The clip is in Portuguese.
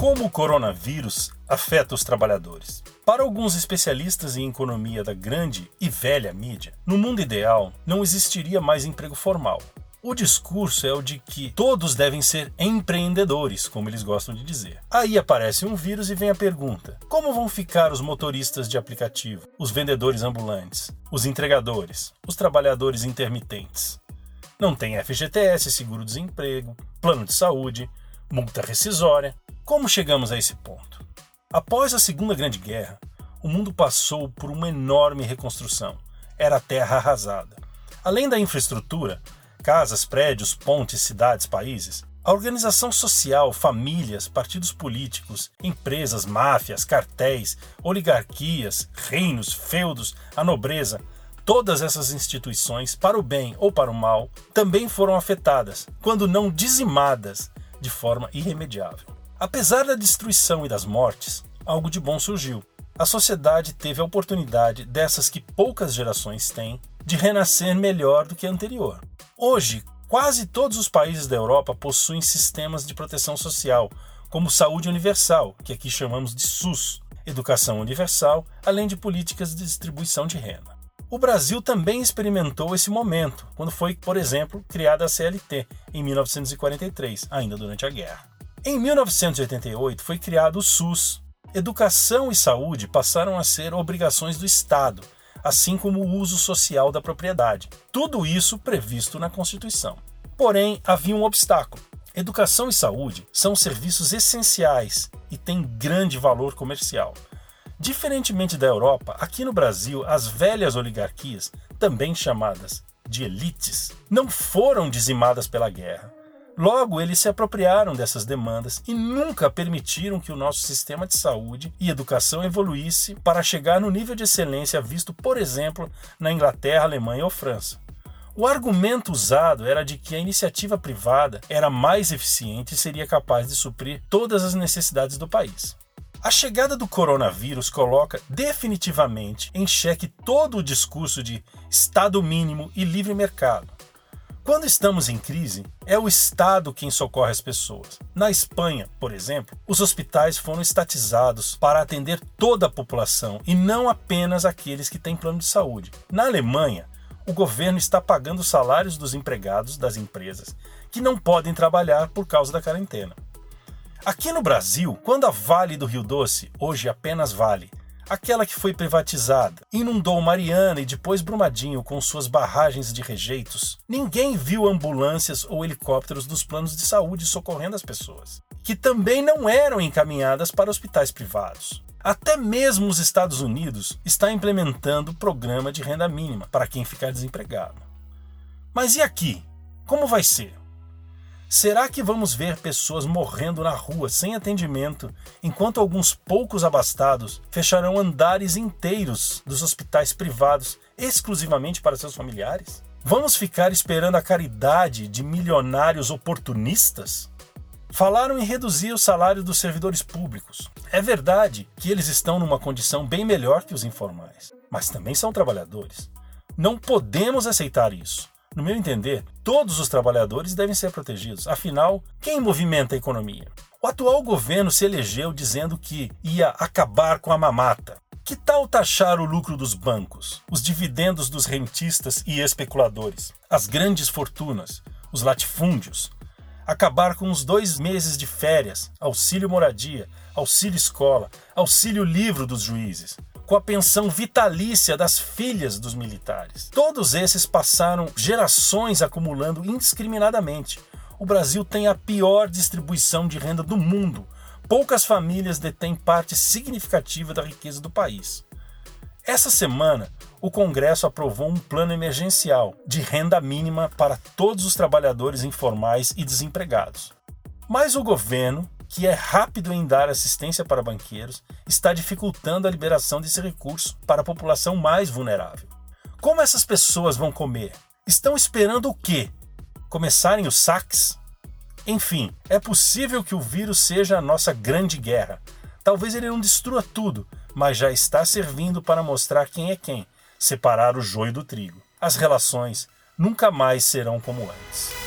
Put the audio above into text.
Como o coronavírus afeta os trabalhadores? Para alguns especialistas em economia da grande e velha mídia, no mundo ideal não existiria mais emprego formal. O discurso é o de que todos devem ser empreendedores, como eles gostam de dizer. Aí aparece um vírus e vem a pergunta: como vão ficar os motoristas de aplicativo, os vendedores ambulantes, os entregadores, os trabalhadores intermitentes? Não tem FGTS, seguro-desemprego, plano de saúde, multa rescisória. Como chegamos a esse ponto? Após a Segunda Grande Guerra, o mundo passou por uma enorme reconstrução. Era a terra arrasada. Além da infraestrutura, casas, prédios, pontes, cidades, países, a organização social, famílias, partidos políticos, empresas, máfias, cartéis, oligarquias, reinos, feudos, a nobreza, todas essas instituições, para o bem ou para o mal, também foram afetadas, quando não dizimadas, de forma irremediável. Apesar da destruição e das mortes, algo de bom surgiu. A sociedade teve a oportunidade, dessas que poucas gerações têm, de renascer melhor do que a anterior. Hoje, quase todos os países da Europa possuem sistemas de proteção social, como saúde universal, que aqui chamamos de SUS, educação universal, além de políticas de distribuição de renda. O Brasil também experimentou esse momento, quando foi, por exemplo, criada a CLT, em 1943, ainda durante a guerra. Em 1988 foi criado o SUS. Educação e saúde passaram a ser obrigações do Estado, assim como o uso social da propriedade. Tudo isso previsto na Constituição. Porém, havia um obstáculo. Educação e saúde são serviços essenciais e têm grande valor comercial. Diferentemente da Europa, aqui no Brasil, as velhas oligarquias, também chamadas de elites, não foram dizimadas pela guerra. Logo, eles se apropriaram dessas demandas e nunca permitiram que o nosso sistema de saúde e educação evoluísse para chegar no nível de excelência visto, por exemplo, na Inglaterra, Alemanha ou França. O argumento usado era de que a iniciativa privada era mais eficiente e seria capaz de suprir todas as necessidades do país. A chegada do coronavírus coloca definitivamente em xeque todo o discurso de Estado mínimo e livre mercado. Quando estamos em crise, é o Estado quem socorre as pessoas. Na Espanha, por exemplo, os hospitais foram estatizados para atender toda a população e não apenas aqueles que têm plano de saúde. Na Alemanha, o governo está pagando os salários dos empregados das empresas que não podem trabalhar por causa da quarentena. Aqui no Brasil, quando a Vale do Rio Doce, hoje apenas Vale, aquela que foi privatizada, inundou Mariana e depois Brumadinho com suas barragens de rejeitos, ninguém viu ambulâncias ou helicópteros dos planos de saúde socorrendo as pessoas, que também não eram encaminhadas para hospitais privados. Até mesmo os Estados Unidos está implementando o programa de renda mínima para quem ficar desempregado. Mas e aqui? Como vai ser? Será que vamos ver pessoas morrendo na rua sem atendimento, enquanto alguns poucos abastados fecharão andares inteiros dos hospitais privados exclusivamente para seus familiares? Vamos ficar esperando a caridade de milionários oportunistas? Falaram em reduzir o salário dos servidores públicos. É verdade que eles estão numa condição bem melhor que os informais, mas também são trabalhadores. Não podemos aceitar isso. No meu entender, todos os trabalhadores devem ser protegidos. Afinal, quem movimenta a economia? O atual governo se elegeu dizendo que ia acabar com a mamata. Que tal taxar o lucro dos bancos, os dividendos dos rentistas e especuladores, as grandes fortunas, os latifúndios? Acabar com os dois meses de férias, auxílio moradia, auxílio escola, auxílio livro dos juízes com a pensão vitalícia das filhas dos militares. Todos esses passaram gerações acumulando indiscriminadamente. O Brasil tem a pior distribuição de renda do mundo. Poucas famílias detêm parte significativa da riqueza do país. Essa semana, o Congresso aprovou um plano emergencial de renda mínima para todos os trabalhadores informais e desempregados. Mas o governo que é rápido em dar assistência para banqueiros, está dificultando a liberação desse recurso para a população mais vulnerável. Como essas pessoas vão comer? Estão esperando o quê? Começarem os saques? Enfim, é possível que o vírus seja a nossa grande guerra. Talvez ele não destrua tudo, mas já está servindo para mostrar quem é quem, separar o joio do trigo. As relações nunca mais serão como antes.